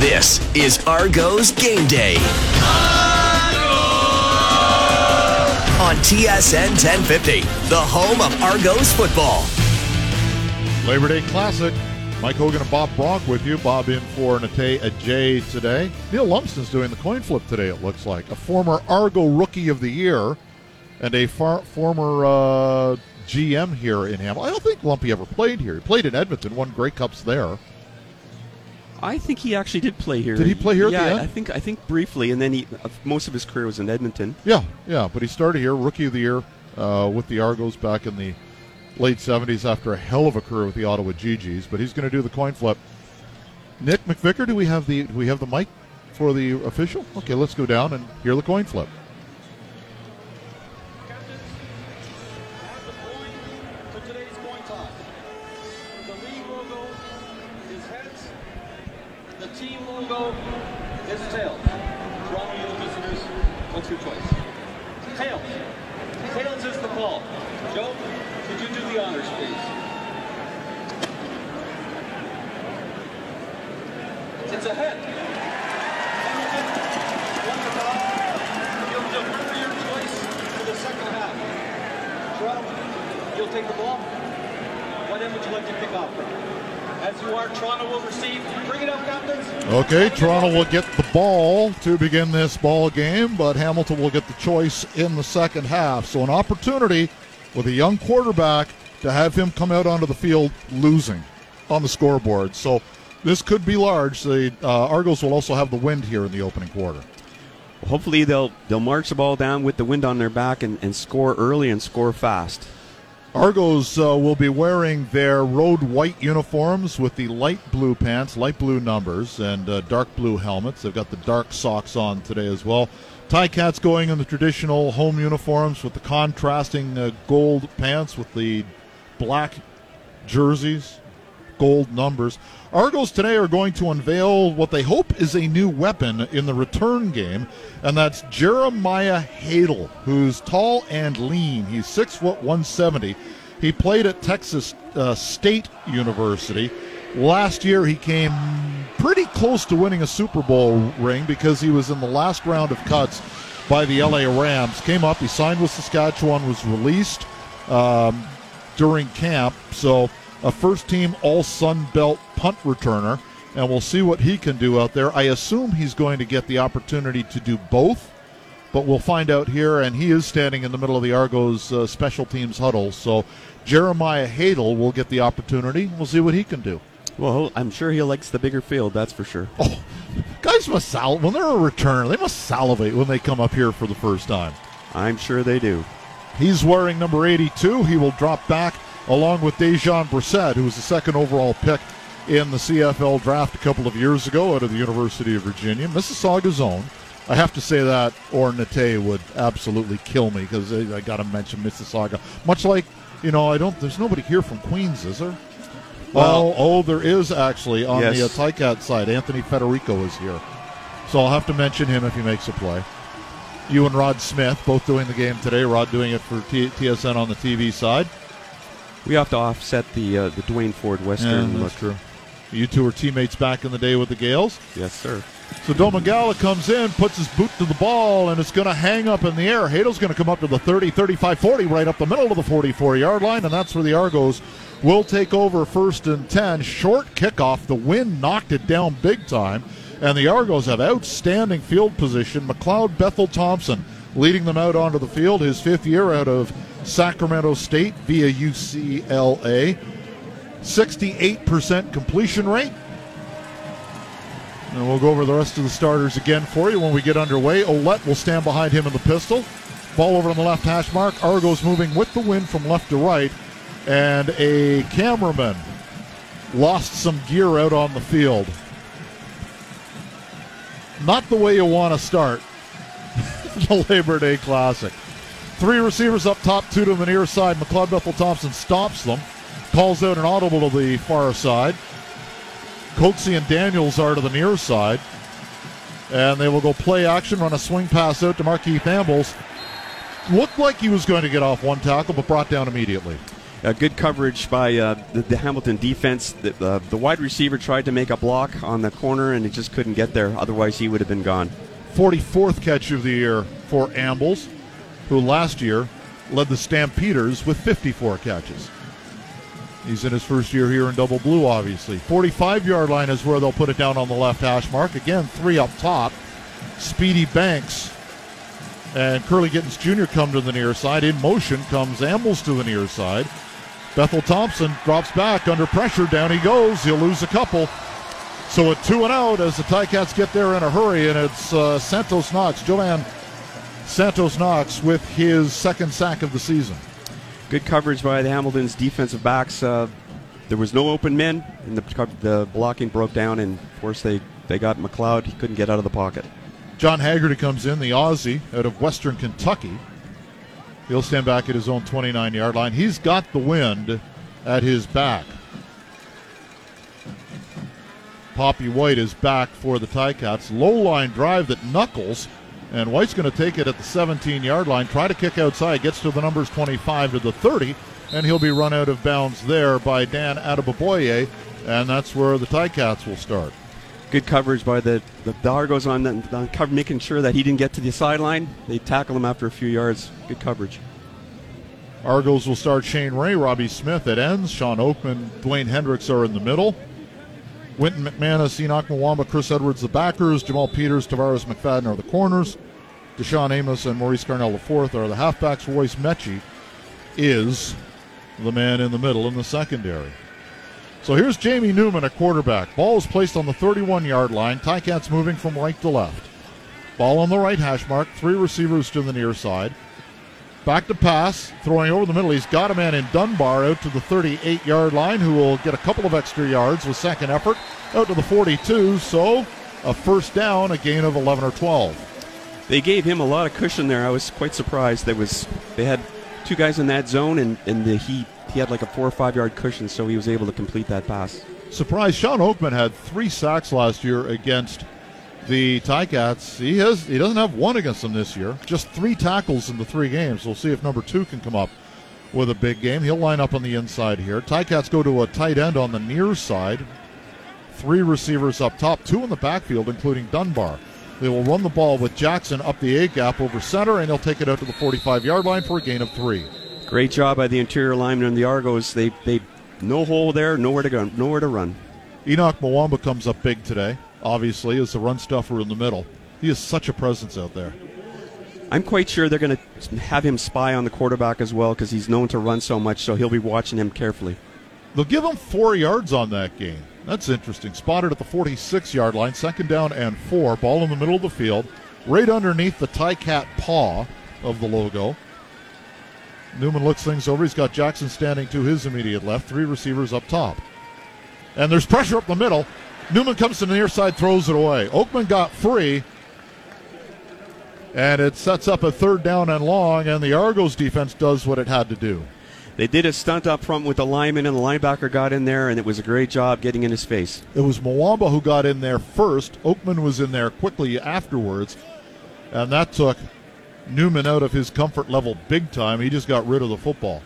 This is Argos Game Day. On TSN 1050, the home of Argos football. Labor Day Classic. Mike Hogan and Bob Bronk with you. Bob in for Nate Ajay today. Neil Lumsden's doing the coin flip today, it looks like. A former Argo Rookie of the Year and a far, former uh, GM here in Hamilton. I don't think Lumpy ever played here. He played in Edmonton, won Grey Cups there. I think he actually did play here. Did he play here at yeah, the end? I think I think briefly, and then he uh, most of his career was in Edmonton. Yeah, yeah, but he started here, Rookie of the Year, uh, with the Argos back in the late 70s after a hell of a career with the Ottawa Gee-Gees. But he's going to do the coin flip. Nick McVicker, do we have the do we have the mic for the official? Okay, let's go down and hear the coin flip. Is tails. Toronto Yellow visitors, what's your choice? Tails. Tails is the call. Joe, could you do the honors, please? It's a head. You'll take the ball. What end would you like to pick off from? As you are, Toronto will receive. Bring it up, captains. Okay, Toronto will get the ball to begin this ball game, but Hamilton will get the choice in the second half. So an opportunity with a young quarterback to have him come out onto the field losing on the scoreboard. So this could be large. The uh, Argos will also have the wind here in the opening quarter. Hopefully, they'll they'll march the ball down with the wind on their back and, and score early and score fast. Argos uh, will be wearing their road white uniforms with the light blue pants, light blue numbers, and uh, dark blue helmets. They've got the dark socks on today as well. Ticats going in the traditional home uniforms with the contrasting uh, gold pants with the black jerseys, gold numbers. Argos today are going to unveil what they hope is a new weapon in the return game, and that's Jeremiah Haydel, who's tall and lean. He's six foot one seventy. He played at Texas uh, State University. Last year, he came pretty close to winning a Super Bowl ring because he was in the last round of cuts by the LA Rams. Came up, he signed with Saskatchewan, was released um, during camp. So a first team All Sun Belt punt returner, and we'll see what he can do out there. I assume he's going to get the opportunity to do both, but we'll find out here. And he is standing in the middle of the Argos uh, special teams huddle. So Jeremiah Haydel will get the opportunity. We'll see what he can do. Well, I'm sure he likes the bigger field. That's for sure. Oh, guys must sal- when they're a returner, they must salivate when they come up here for the first time. I'm sure they do. He's wearing number 82. He will drop back along with Dejon Brissett, who was the second overall pick in the CFL draft a couple of years ago out of the University of Virginia, Mississauga's own. I have to say that, or Nate would absolutely kill me because I, I got to mention Mississauga. Much like, you know, I don't. There's nobody here from Queens, is there? Well, oh, oh there is actually on yes. the uh, Ticat side. Anthony Federico is here, so I'll have to mention him if he makes a play. You and Rod Smith both doing the game today. Rod doing it for T- TSN on the TV side. We have to offset the uh, the Duane Forde Western yeah, look. true. You two were teammates back in the day with the Gaels. Yes, sir. So Domagala comes in, puts his boot to the ball, and it's going to hang up in the air. Haydel's going to come up to the 30, 35, 40, right up the middle of the 44 yard line, and that's where the Argos will take over first and 10. Short kickoff. The wind knocked it down big time, and the Argos have outstanding field position. McLeod Bethel Thompson leading them out onto the field, his fifth year out of Sacramento State via UCLA. 68% completion rate. And we'll go over the rest of the starters again for you when we get underway. Ouellette will stand behind him in the pistol. Ball over on the left hash mark. Argos moving with the wind from left to right. And a cameraman lost some gear out on the field. Not the way you want to start the Labor Day Classic. Three receivers up top, two to the near side. McLeod Bethel Thompson stops them, calls out an audible to the far side. Coatsy and Daniels are to the near side. And they will go play action, run a swing pass out to Markeith Ambles. Looked like he was going to get off one tackle, but brought down immediately. Uh, good coverage by uh, the, the Hamilton defense. The, uh, the wide receiver tried to make a block on the corner and he just couldn't get there. Otherwise, he would have been gone. 44th catch of the year for Ambles, who last year led the Stampeders with 54 catches. He's in his first year here in double blue, obviously. 45 yard line is where they'll put it down on the left hash mark. Again, three up top. Speedy Banks and Kurleigh Gittens Jr. come to the near side. In motion comes Ambles to the near side. Bethel Thompson drops back under pressure. Down he goes. He'll lose a couple. So a two and out as the Ticats get there in a hurry, and it's uh, Santos Knox, Jovan Santos Knox, with his second sack of the season. Good coverage by the Hamilton's defensive backs. Uh, there was no open men, and the, the blocking broke down, and of course they, they got McLeod. He couldn't get out of the pocket. John Haggerty comes in, the Aussie out of Western Kentucky. He'll stand back at his own 29 yard line. He's got the wind at his back. Poppy White is back for the Ticats. Low line drive that knuckles, and White's going to take it at the 17 yard line. Try to kick outside, gets to the numbers 25 to the 30, and he'll be run out of bounds there by Dan Adeboboye, and that's where the Ticats will start. Good coverage by the, the, the Argos on, the, on cover, making sure that he didn't get to the sideline. They tackle him after a few yards. Good coverage. Argos will start Shane Ray, Robbie Smith at ends. Shawn Oakman, Dwayne Hendricks are in the middle. Wynton McManis, Henoc Muamba, Chris Edwards, the backers. Jamal Peters, Tarvarus McFadden are the corners. Deshaun Amos and Maurice Carnell IV are the halfbacks. Royce Metchie is the man in the middle in the secondary. So here's Jamie Newman at quarterback. Ball is placed on the 31 yard line. Ticats moving from right to left. Ball on the right hash mark. Three receivers to the near side. Back to pass, throwing over the middle. He's got a man in Dunbar out to the 38 yard line who will get a couple of extra yards with second effort out to the 42. So a first down, a gain of 11 or 12. They gave him a lot of cushion there. I was quite surprised. There was they had two guys in that zone, and, and the, he he had like a four or five yard cushion, so he was able to complete that pass. Surprise! Shawn Oakman had three sacks last year against the Ticats. He has he doesn't have one against them this year. Just three tackles in the three games. We'll see if number two can come up with a big game. He'll line up on the inside here. Ticats go to a tight end on the near side. Three receivers up top, two in the backfield, including Dunbar. They will run the ball with Jackson up the A gap over center, and he'll take it out to the 45 yard line for a gain of three. Great job by the interior lineman and the Argos. They they no hole there, nowhere to go, nowhere to run. Henoc Muamba comes up big today, obviously, as the run stuffer in the middle. He is such a presence out there. I'm quite sure they're going to have him spy on the quarterback as well because he's known to run so much, so he'll be watching him carefully. They'll give him four yards on that game. That's interesting. Spotted at the 46 yard line, second down and four. Ball in the middle of the field, right underneath the tie cat paw of the logo. Newman looks things over. He's got Jackson standing to his immediate left, three receivers up top. And there's pressure up the middle. Newman comes to the near side, throws it away. Oakman got free. And it sets up a third down and long, and the Argos defense does what it had to do. They did a stunt up front with the lineman, and the linebacker got in there, and it was a great job getting in his face. It was Muamba who got in there first. Oakman was in there quickly afterwards, and that took Newman out of his comfort level big time. He just got rid of the football.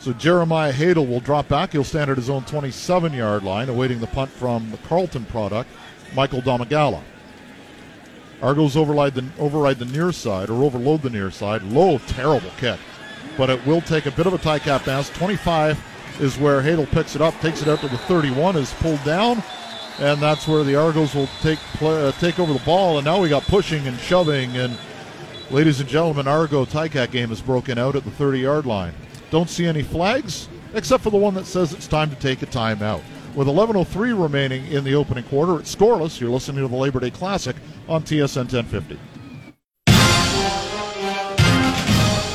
So Jeremiah Haydel will drop back. He'll stand at his own 27 yard line, awaiting the punt from the Carleton product, Michael Domagala. Argos override the, override the near side or overload the near side. Low, terrible kick. But it will take a bit of a tie cap bounce. 25 is where Haydel picks it up, takes it out to the 31, is pulled down, and that's where the Argos will take play, uh, take over the ball. And now we got pushing and shoving. And ladies and gentlemen, Argo Ticat game is broken out at the 30 yard line. Don't see any flags except for the one that says it's time to take a timeout. With 11.03 remaining in the opening quarter, it's scoreless. You're listening to the Labor Day Classic on TSN 1050.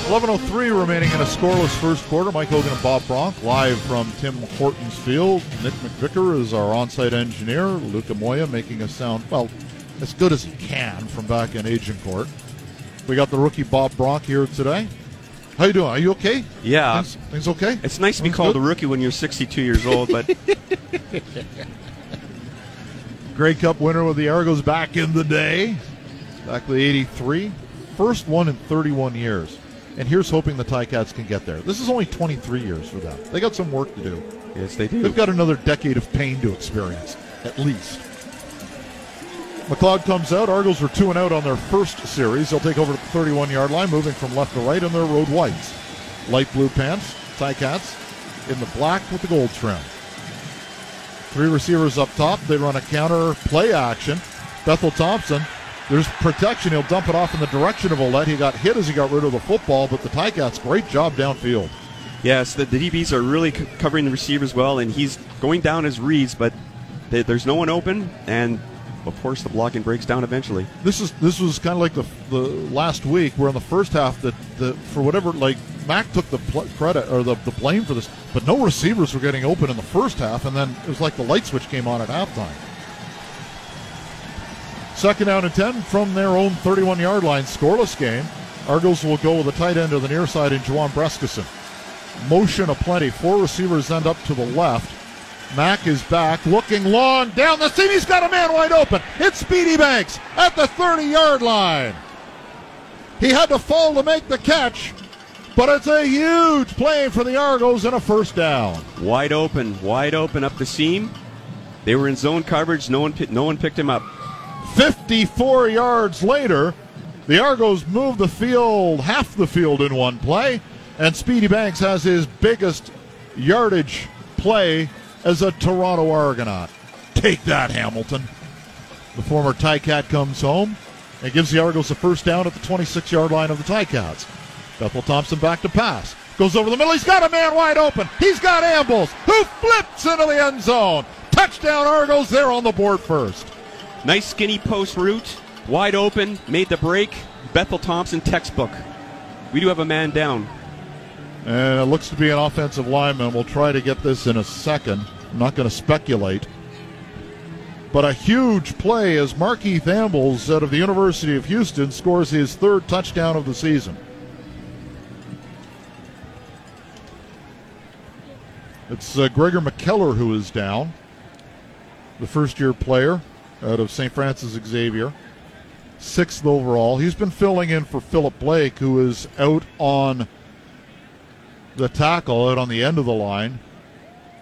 11.03 remaining in a scoreless first quarter. Mike Hogan and Bob Bronk live from Tim Hortons Field. Nick McVicker is our on-site engineer. Luca Moya making us sound, well, as good as he can from back in Agincourt. We got the rookie Bob Bronk here today. How you doing? Are you okay? Yeah. Things, things okay? It's nice to be Things called good? a rookie when you're 62 years old, but Grey Cup winner with the Argos back in the day. Back to the 83. First one in 31 years. And here's hoping the Ticats can get there. This is only 23 years for them. They got some work to do. Yes, they do. They've got another decade of pain to experience, at least. McLeod comes out. Argos were 2 and out on their first series. They'll take over the 31 yard line, moving from left to right in their road whites. Light blue pants, Ticats in the black with the gold trim. Three receivers up top. They run a counter play action. Bethel Thompson, there's protection. He'll dump it off in the direction of Ouellette. He got hit as he got rid of the football, but the Ticats, great job downfield. Yes, the, the DBs are really c- covering the receivers well, and he's going down his reads, but they, there's no one open, and of course the blocking breaks down eventually. This is this was kind of like the the last week where in the first half that the for whatever like Mac took the pl- credit or the, the blame for this, but no receivers were getting open in the first half, and then it was like the light switch came on at halftime. Second down and 10 from their own 31 yard line, scoreless game. Argos will go with a tight end to the near side in Juwan Brescacin. Motion aplenty. Four receivers end up to the left. Mack is back, looking long down the seam. He's got a man wide open. It's Speedy Banks at the 30 yard line. He had to fall to make the catch, but it's a huge play for the Argos and a first down. Wide open, wide open up the seam. They were in zone coverage. No one, no one picked him up. 54 yards later, the Argos move the field, half the field in one play, and Speedy Banks has his biggest yardage play as a Toronto Argonaut. Take that, Hamilton. The former Ticat comes home and gives the Argos a first down at the 26 yard line of the Ticats. Bethel Thompson back to pass. Goes over the middle. He's got a man wide open. He's got Ambles, who flips into the end zone. Touchdown, Argos. They're on the board first. Nice skinny post route, wide open, made the break. Bethel Thompson textbook. We do have a man down. And it looks to be an offensive lineman. We'll try to get this in a second. I'm not going to speculate. But a huge play as Markeith Ambles out of the University of Houston scores his third touchdown of the season. It's uh, Gregor MacKellar who is down, the first year player out of St. Francis Xavier sixth overall. He's been filling in for Philip Blake, who is out on the tackle, out on the end of the line.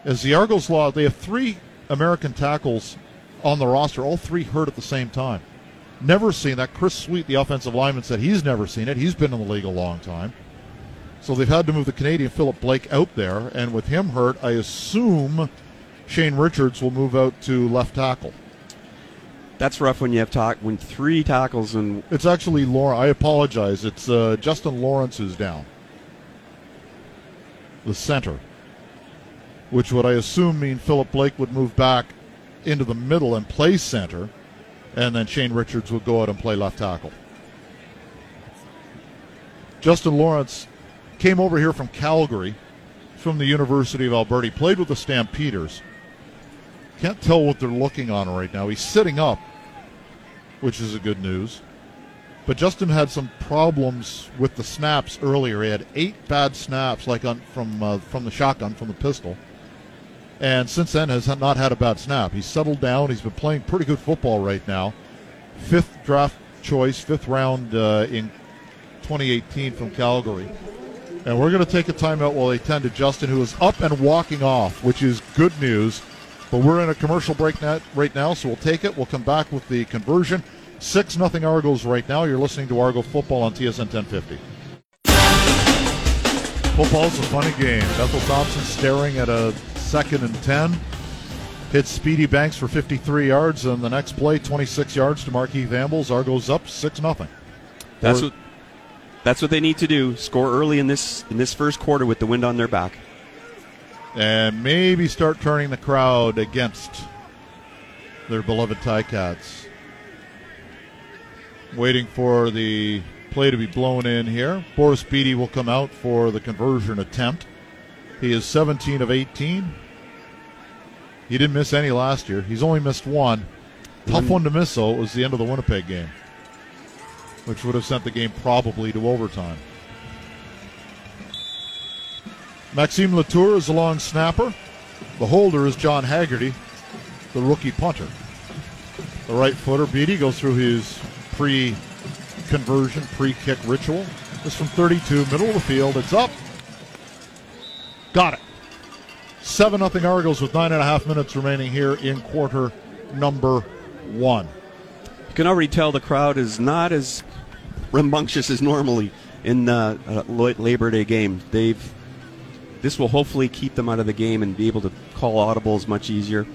As the Argos law, they have three American tackles on the roster, all three hurt at the same time. Never seen that. Chris Sweet, the offensive lineman, said he's never seen it. He's been in the league a long time. So they've had to move the Canadian Philip Blake out there, and with him hurt, I assume Shane Richards will move out to left tackle. That's rough when you have talk when three tackles and It's actually Laura. I apologize. It's uh, Justin Lawrence who's down. The center. Which would I assume mean Philip Blake would move back into the middle and play center, and then Shane Richards would go out and play left tackle. Justin Lawrence came over here from Calgary, from the University of Alberta. He played with the Stampeders. Can't tell what they're looking on right now. He's sitting up, which is a good news. But Justin had some problems with the snaps earlier. He had eight bad snaps, like on from uh, from the shotgun, from the pistol, and since then has not had a bad snap. He's settled down. He's been playing pretty good football right now. Fifth draft choice, fifth round uh, in 2018 from Calgary. And we're going to take a timeout while they tend to Justin, who is up and walking off, which is good news. But we're in a commercial break right now, so we'll take it. We'll come back with the conversion. 6 nothing Argos right now. You're listening to Argo Football on TSN 1050. Football's a funny game. Bethel Thompson staring at a second and 10. Hits Speedy Banks for 53 yards, and the next play, 26 yards to Markeith Ambles. Argos up 6 nothing. that's Or- what that's what they need to do. Score early in this in this first quarter with the wind on their back. and maybe start turning the crowd against their beloved Ticats. Waiting for the play to be blown in here. Boris Bede will come out for the conversion attempt. He is 17 of 18. He didn't miss any last year. He's only missed one. Tough one to miss, though. Was the end of the Winnipeg game, which would have sent the game probably to overtime. Maxime Latour is the long snapper. The holder is John Haggerty, the rookie punter. The right footer, Bede, goes through his pre conversion, pre kick ritual. This from 32, middle of the field. It's up. Got it. 7 0 Argos with nine and a half minutes remaining here in quarter number one. You can already tell the crowd is not as rambunctious as normally in the uh, Labor Day game. They've this will hopefully keep them out of the game and be able to call audibles much easier.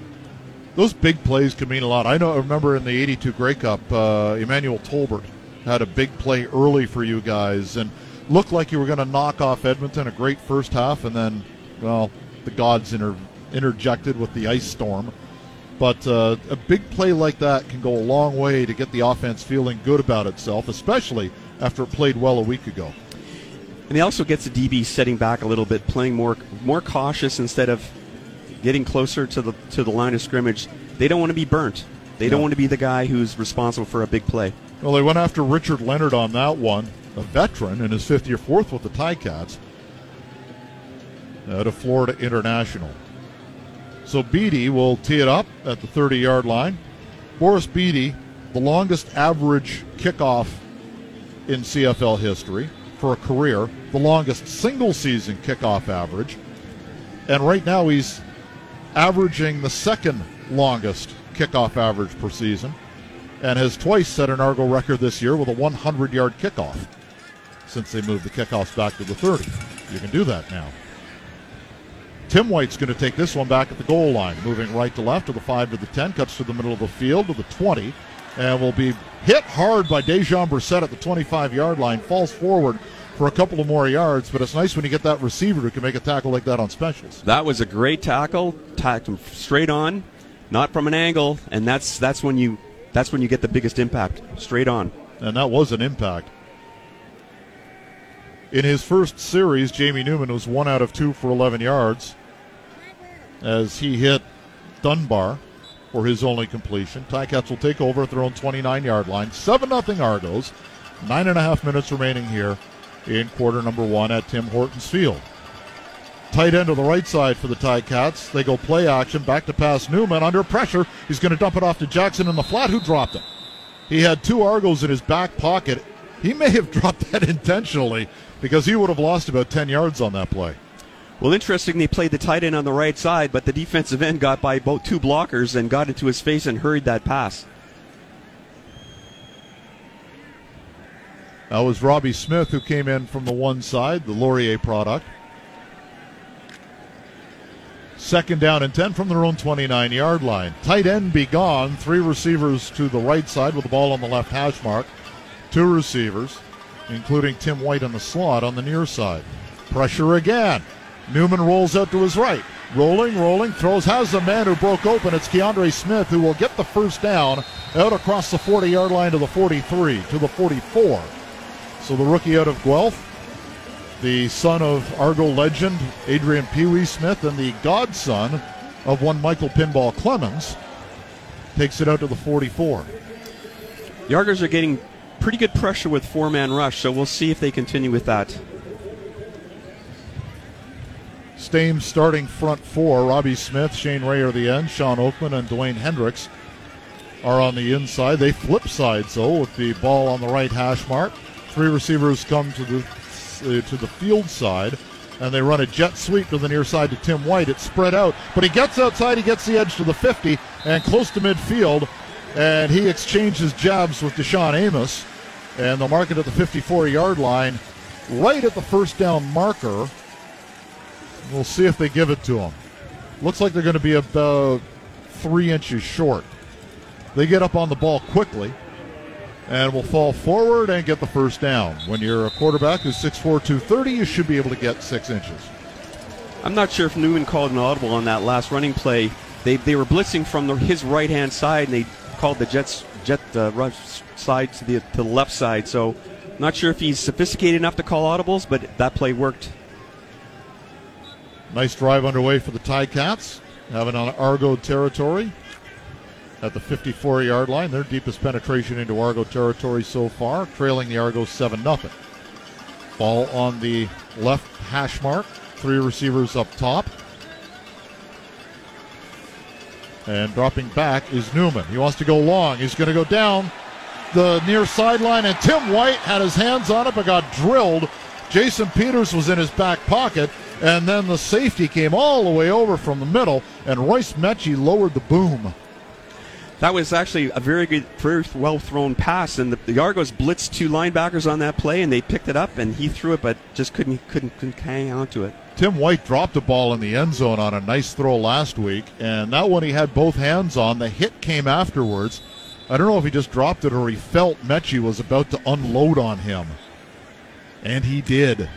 Those big plays can mean a lot. I know. I remember in the '82 Grey Cup, uh, Emmanuel Tolbert had a big play early for you guys and looked like you were going to knock off Edmonton. A great first half, and then, well, the gods inter- interjected with the ice storm. But uh, a big play like that can go a long way to get the offense feeling good about itself, especially after it played well a week ago. And he also gets the DB setting back a little bit, playing more more cautious instead of getting closer to the to the line of scrimmage. They don't want to be burnt. They don't want to be the guy who's responsible for a big play. Well, they went after Richard Leonard on that one, a veteran in his fifth year, fourth with the Ticats, Uh, out of Florida International. So Bede will tee it up at the 30 yard line. Boris Bede, the longest average kickoff in CFL history for a career, the longest single season kickoff average. And right now he's averaging the second longest kickoff average per season and has twice set an Argo record this year with a 100 yard kickoff since they moved the kickoffs back to the 30. You can do that now. Tim White's going to take this one back at the goal line, moving right to left to the 5 to the 10, cuts to the middle of the field to the 20, and will be hit hard by Dejon Brissett at the 25 yard line, falls forward for a couple of more yards, but it's nice when you get that receiver who can make a tackle like that on specials. That was a great tackle, tacked him straight on, not from an angle, and that's that's when you that's when you get the biggest impact, straight on. And that was an impact. In his first series, Jamie Newman was one out of two for 11 yards as he hit Dunbar for his only completion. Ticats will take over at their own 29 yard line. 7 0 Argos. Nine and a half minutes remaining here in quarter number one at Tim Hortons Field. Tight end to the right side for the Ticats. They go play action, back to pass Newman under pressure. He's going to dump it off to Jackson in the flat, who dropped it. He had two Argos in his back pocket. He may have dropped that intentionally because he would have lost about 10 yards on that play. Well, interesting, they played the tight end on the right side, but the defensive end got by both two blockers and got into his face and hurried that pass. That was Robbie Smith who came in from the one side, the Laurier product. Second down and 10 from their own 29 yard line. Tight end be gone. Three receivers to the right side with the ball on the left hash mark. Two receivers, including Tim White on the slot on the near side. Pressure again. Newman rolls out to his right. Rolling, rolling, throws, has the man who broke open. It's Kiondre Smith who will get the first down out across the 40 yard line to the 43, to the 44. So the rookie out of Guelph, the son of Argo legend Adrion Pee Wee Smith, and the godson of one Michael Pinball Clemens, takes it out to the 44. The Argos are getting pretty good pressure with four man rush, so we'll see if they continue with that. Stames starting front four. Robbie Smith, Shane Ray are the end. Sean Oakman and Dwayne Hendricks are on the inside. They flip sides though with the ball on the right hash mark. Three receivers come to the uh, to the field side, and they run a jet sweep to the near side to Tim White. It's spread out, but he gets outside. He gets the edge to the 50 and close to midfield, and he exchanges jabs with Deshaun Amos, and they'll mark it at the 54-yard line, right at the first down marker. We'll see if they give it to him. Looks like they're going to be about three inches short. They get up on the ball quickly and will fall forward and get the first down. When you're a quarterback who's 6'4, 230, you should be able to get six inches. I'm not sure if Newman called an audible on that last running play. They, they were blitzing from the, his right hand side, and they called the Jets jet uh, rush side to the to the left side. So, not sure if he's sophisticated enough to call audibles, but that play worked. Nice drive underway for the Ticats, having on Argo territory at the 54 yard line. Their deepest penetration into Argo territory so far, trailing the Argos 7 0. Ball on the left hash mark. Three receivers up top. And dropping back is Newman. He wants to go long. He's going to go down. the near sideline, and Tim White had his hands on it but got drilled. Jason Peters was in his back pocket, and then the safety came all the way over from the middle, and Royce Metchie lowered the boom. That was actually a very good, very well thrown pass, and the, the Argos blitzed two linebackers on that play, and they picked it up, and he threw it, but just couldn't couldn't, couldn't hang on to it. Tim White dropped a ball in the end zone on a nice throw last week, and that one he had both hands on. The hit came afterwards. I don't know if he just dropped it or he felt Metchie was about to unload on him. And he did.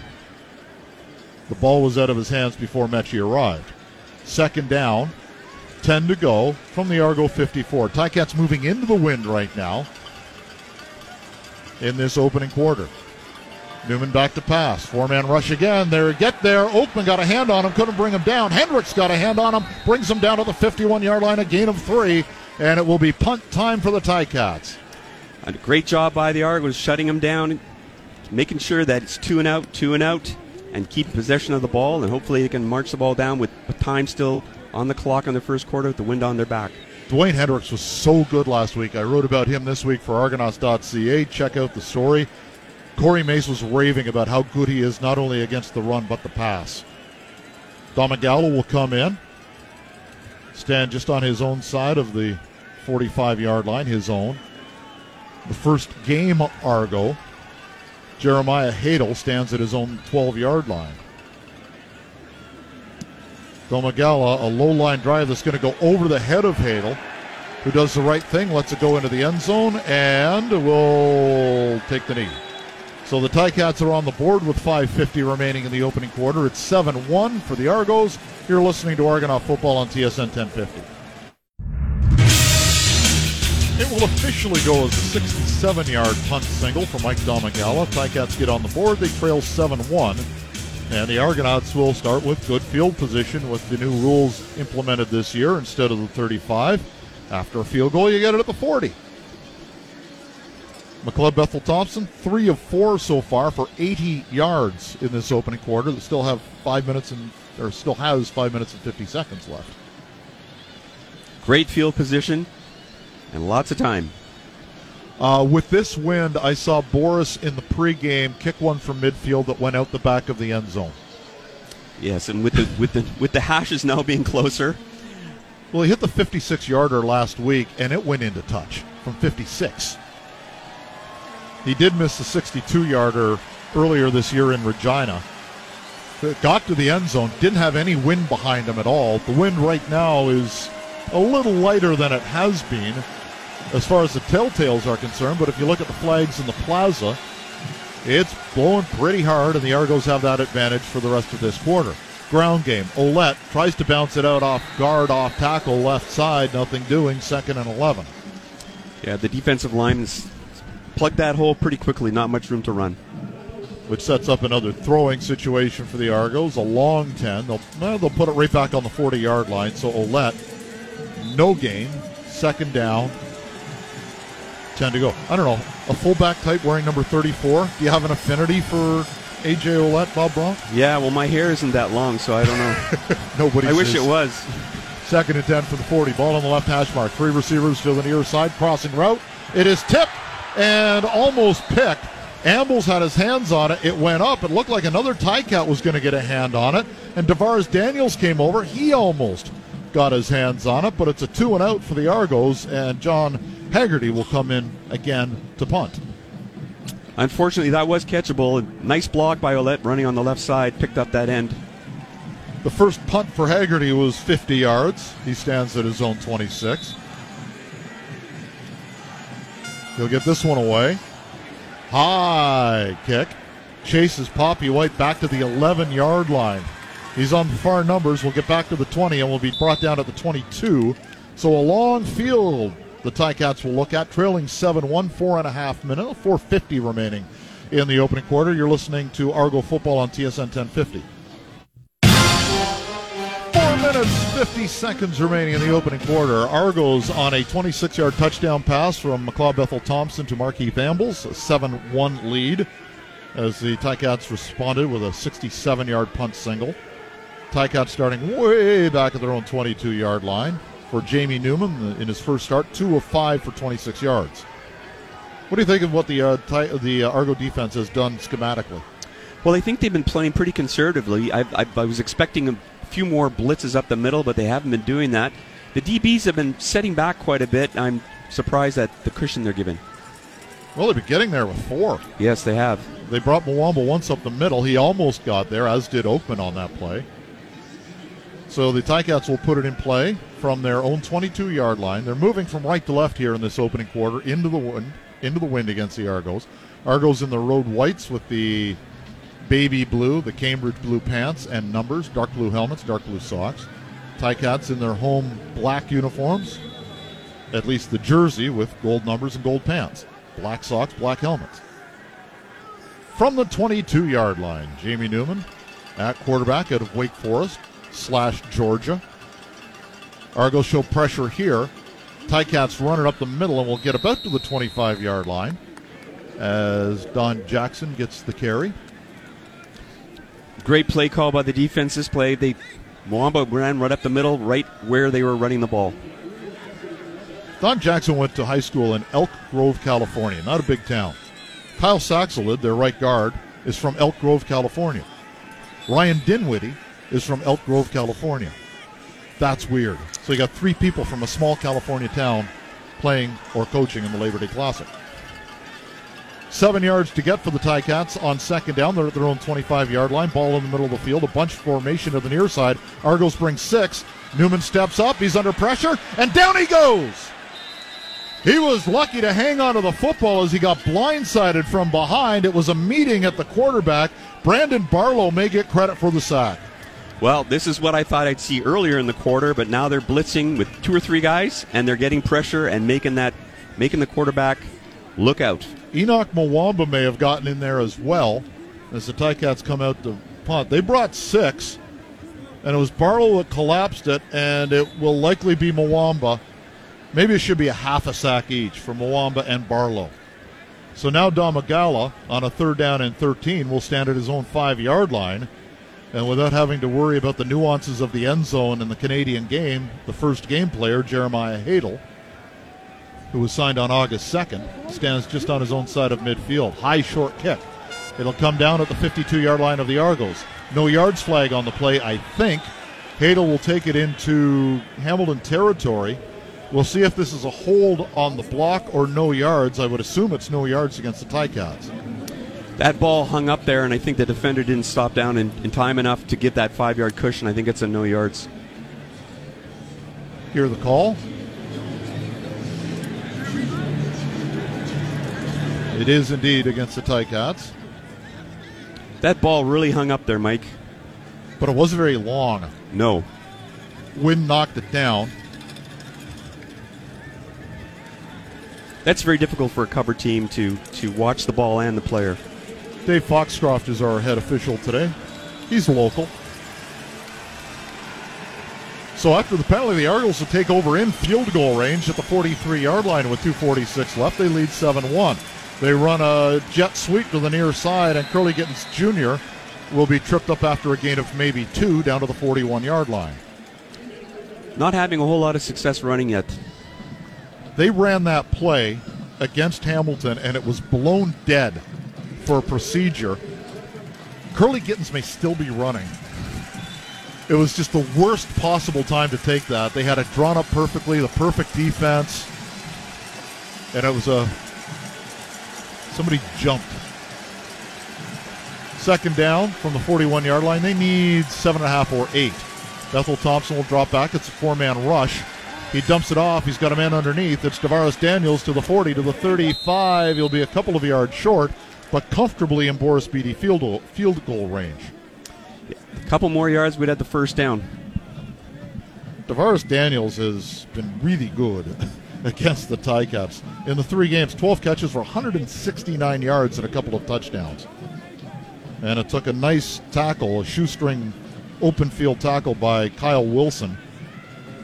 The ball was out of his hands before Metchie arrived. Second down, 10 to go from the Argo 54. Ticats moving into the wind right now in this opening quarter. Newman back to pass. Four man rush again. There, get there. Oakman got a hand on him, couldn't bring him down. Hendricks got a hand on him, brings him down to the 51 yard line, a gain of three, and it will be punt time for the Ticats. And a great job by the Argos shutting him down, making sure that it's two and out, two and out, and keep possession of the ball, and hopefully they can march the ball down with time still on the clock in the first quarter with the wind on their back. Dwayne Hendricks was so good last week. I wrote about him this week for Argonauts.ca. Check out the story. Corey Mace was raving about how good he is not only against the run but the pass. Domagala will come in, stand just on his own side of the 45 yard line, his own. The first game Argo, Jeremiah Haydel stands at his own 12 yard line. Domagala, a low line drive that's going to go over the head of Haydel, who does the right thing, lets it go into the end zone, and will take the knee. So the Ticats are on the board with 5.50 remaining in the opening quarter. It's 7 1 for the Argos. You're listening to Argonaut football on TSN 1050. It will officially go as a 67 yard punt single for Mike Domagala. Ticats get on the board. They trail 7 1. And the Argonauts will start with good field position with the new rules implemented this year instead of the 35. After a field goal, you get it at the 40. McLeod Bethel Thompson, three of four so far for 80 yards in this opening quarter. That still have five minutes and or still has five minutes and 50 seconds left. Great field position and lots of time. Uh, with this wind, I saw Boris in the pregame kick one from midfield that went out the back of the end zone. Yes, and with the with the with the hashes now being closer. Well, he hit the 56 yarder last week, and it went into touch from 56. He did miss the 62 yarder earlier this year in Regina. Got to the end zone, didn't have any wind behind him at all. The wind right now is a little lighter than it has been as far as the telltales are concerned, but if you look at the flags in the plaza, it's blowing pretty hard, and the Argos have that advantage for the rest of this quarter. Ground game. Ouellette tries to bounce it out off guard, off tackle, left side, nothing doing, second and 11. Yeah, the defensive line is plugged that hole pretty quickly, not much room to run. Which sets up another throwing situation for the Argos. A long 10. They'll, well, they'll put it right back on the 40 yard line. So Ouellette, no gain, second down, 10 to go. I don't know. A fullback type wearing number 34. Do you have an affinity for AJ Ouellette, Bob Bronk? Yeah, well, my hair isn't that long, so I don't know. Nobody. I wish it was. Second and 10 for the 40. Ball on the left hash mark. Three receivers to the near side. Crossing route. It is tipped and almost picked. Ambles had his hands on it. It went up. It looked like another Ticat was going to get a hand on it. And Tavares Daniels came over. He almost got his hands on it, but it's a two and out for the Argos. And John Haggerty will come in again to punt. Unfortunately, that was catchable. Nice block by Ouellette running on the left side, picked up that end. The first punt for Haggerty was 50 yards. He stands at his own 26. He'll get this one away. High kick. Chases Poppy White back to the 11 yard line. He's on far numbers. We'll get back to the 20 and will be brought down at the 22. So a long field the Ticats will look at, trailing 7 1, four and a half minutes, 450 remaining in the opening quarter. You're listening to Argo Football on TSN 1050. Minutes, 50 seconds remaining in the opening quarter. Argos on a 26 yard touchdown pass from McLeod Bethel Thompson to Markeith Ambles, a 7 1 lead as the Ticats responded with a 67 yard punt single. Ticats starting way back at their own 22 yard line for Jamie Newman in his first start, two of five for 26 yards. What do you think of what the uh, Ti- the uh, Argo defense has done schematically? Well, I think they've been playing pretty conservatively. I, I, I was expecting a few more blitzes up the middle, but they haven't been doing that. The DBs have been setting back quite a bit. I'm surprised at the cushion they're given. Well, they've been getting there with four. Yes, they have. They brought Muamba once up the middle. He almost got there, as did Oakman on that play. So the Ticats will put it in play from their own 22-yard line. They're moving from right to left here in this opening quarter into the wind, into the wind against the Argos. Argos in the road whites with the baby blue, the Cambridge blue pants and numbers, dark blue helmets, dark blue socks. Ticats in their home black uniforms, at least the jersey with gold numbers and gold pants, black socks, black helmets. From the 22 yard line, Jamie Newman at quarterback out of Wake Forest slash Georgia. Argos show pressure here. Ticats run it up the middle and will get about to the 25 yard line as Don Jackson gets the carry. Great play call by the defenses. Play they Muamba ran right up the middle, right where they were running the ball. Don Jackson went to high school in Elk Grove, California, not a big town. Kyle Saxelid, their right guard, is from Elk Grove, California. Ryan Dinwiddie is from Elk Grove, California. That's weird. So you got three people from a small California town playing or coaching in the Labor Day Classic. Seven yards to get for the Ticats on second down. They're at their own 25 yard line. Ball in the middle of the field. A bunch formation to the near side. Argos bring six. Newman steps up. He's under pressure. And down he goes. He was lucky to hang on to the football as he got blindsided from behind. It was a meeting at the quarterback. Brandon Barlow may get credit for the sack. Well, this is what I thought I'd see earlier in the quarter, but now they're blitzing with two or three guys, and they're getting pressure and making that, making the quarterback look out. Henoc Muamba may have gotten in there as well as the Ticats come out to punt. They brought six, and it was Barlow that collapsed it, and it will likely be Muamba. Maybe it should be a half a sack each for Muamba and Barlow. So now Domagala on a third down and 13 will stand at his own five yard line. And without having to worry about the nuances of the end zone in the Canadian game, the first game player, Jeremiah Haydel, who was signed on August 2nd, stands just on his own side of midfield. High short kick. It'll come down at the 52 yard line of the Argos. No yards flag on the play, I think. Haydel will take it into Hamilton territory. We'll see if this is a hold on the block or no yards. I would assume it's no yards against the Ticats. That ball hung up there, and I think the defender didn't stop down in, in time enough to get that five yard cushion. I think it's a no yards. Hear the call. It is indeed against the Ticats, That ball really hung up there, Mike. but it wasn't very long. No. Wind knocked it down. That's very difficult for a cover team to, to watch the ball and the player. Dave Foxcroft is our head official today. He's local. So after the penalty, the Argos will take over in field goal range at the 43 yard line with 2.46 left. They lead 7 1. They run a jet sweep to the near side, and Kurleigh Gittens Jr. will be tripped up after a gain of maybe two down to the 41 yard line. Not having a whole lot of success running yet. They ran that play against Hamilton, and it was blown dead for a procedure. Kurleigh Gittens may still be running. It was just the worst possible time to take that. They had it drawn up perfectly, the perfect defense, and it was a somebody jumped. Second down from the 41 yard line. They need seven and a half or eight. Bethel Thompson will drop back. It's a four man rush. He dumps it off. He's got a man underneath. It's Tavares Daniels to the 40, to the 35. He'll be a couple of yards short, but comfortably in Boris Bede field goal, field goal range. A couple more yards, we'd have the first down. Tavares Daniels has been really good against the Ticats. In the three games, 12 catches for 169 yards and a couple of touchdowns. And it took a nice tackle, a shoestring open field tackle by Kyle Wilson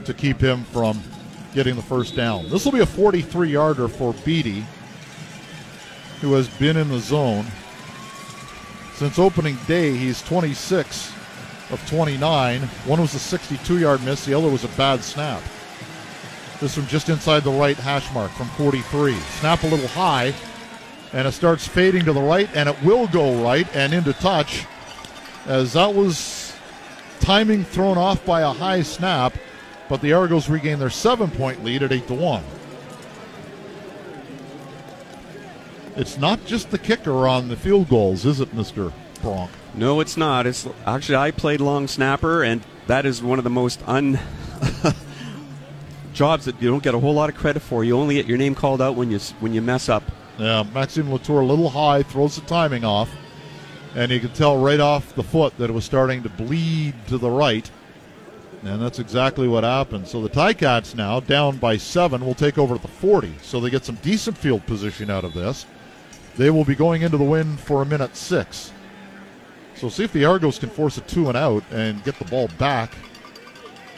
to keep him from getting the first down. This will be a 43 yarder for Bede, who has been in the zone. Since opening day, he's 26 of 29. One was a 62 yard miss, the other was a bad snap. This one just inside the right hash mark from 43. Snap a little high, and it starts fading to the right, and it will go right and into touch, as that was timing thrown off by a high snap, but the Argos regain their seven-point lead at eight to one. It's not just the kicker on the field goals, is it, Mister Bronk? No, it's not. It's actually I played long snapper, and that is one of the most un jobs that you don't get a whole lot of credit for. You only get your name called out when you when you mess up. Yeah, Maxime Latour a little high, throws the timing off, and you can tell right off the foot that it was starting to bleed to the right. And that's exactly what happened. So the Ticats now, down by seven, will take over at the 40. So they get some decent field position out of this. They will be going into the win for a minute six. So see if the Argos can force a two and out and get the ball back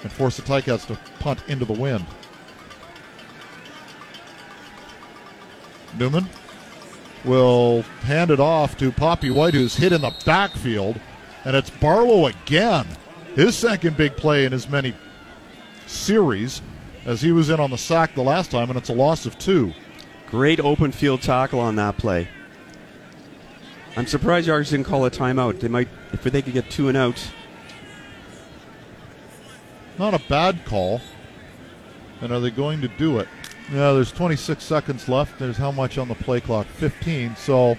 and force the Ticats to punt into the wind. Newman will hand it off to Papi White, who's hit in the backfield, and it's Barlow again. His second big play in as many series as he was in on the sack the last time, and it's a loss of two. Great open field tackle on that play. I'm surprised Yards didn't call a timeout. They might, if they could get two and out. Not a bad call. And are they going to do it? Yeah, there's 26 seconds left. There's how much on the play clock? 15. So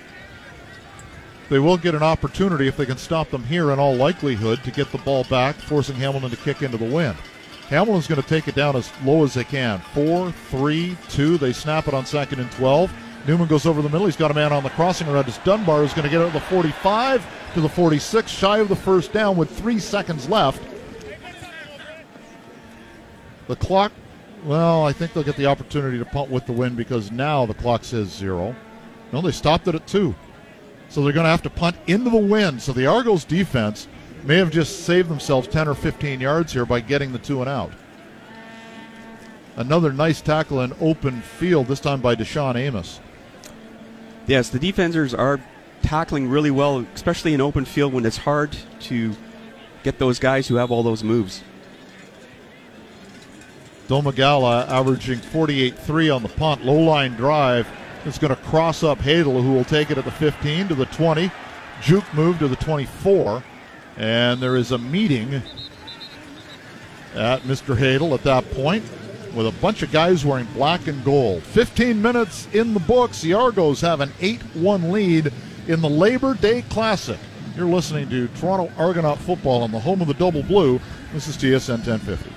they will get an opportunity if they can stop them here in all likelihood to get the ball back, forcing Hamilton to kick into the wind. Hamilton's going to take it down as low as they can. Four, three, two. They snap it on second and 12. Newman goes over the middle. He's got a man on the crossing route. It's Dunbar who's going to get it to the 45 to the 46, shy of the first down with three seconds left. The clock, well, I think they'll get the opportunity to punt with the wind because now the clock says zero. No, they stopped it at two. So they're going to have to punt into the wind. So the Argos defense may have just saved themselves 10 or 15 yards here by getting the two and out. Another nice tackle in open field, this time by DaShaun Amos. Yes, the defenders are tackling really well, especially in open field when it's hard to get those guys who have all those moves. Domagala averaging 48-3 on the punt. Low line drive is going to cross up Haydel, who will take it at the 15 to the 20. Juke move to the 24. And there is a meeting at Mr. Haydel at that point with a bunch of guys wearing black and gold. 15 minutes in the books. The Argos have an 8 1 lead in the Labor Day Classic. You're listening to Toronto Argonaut football on the home of the double blue. This is TSN 1050.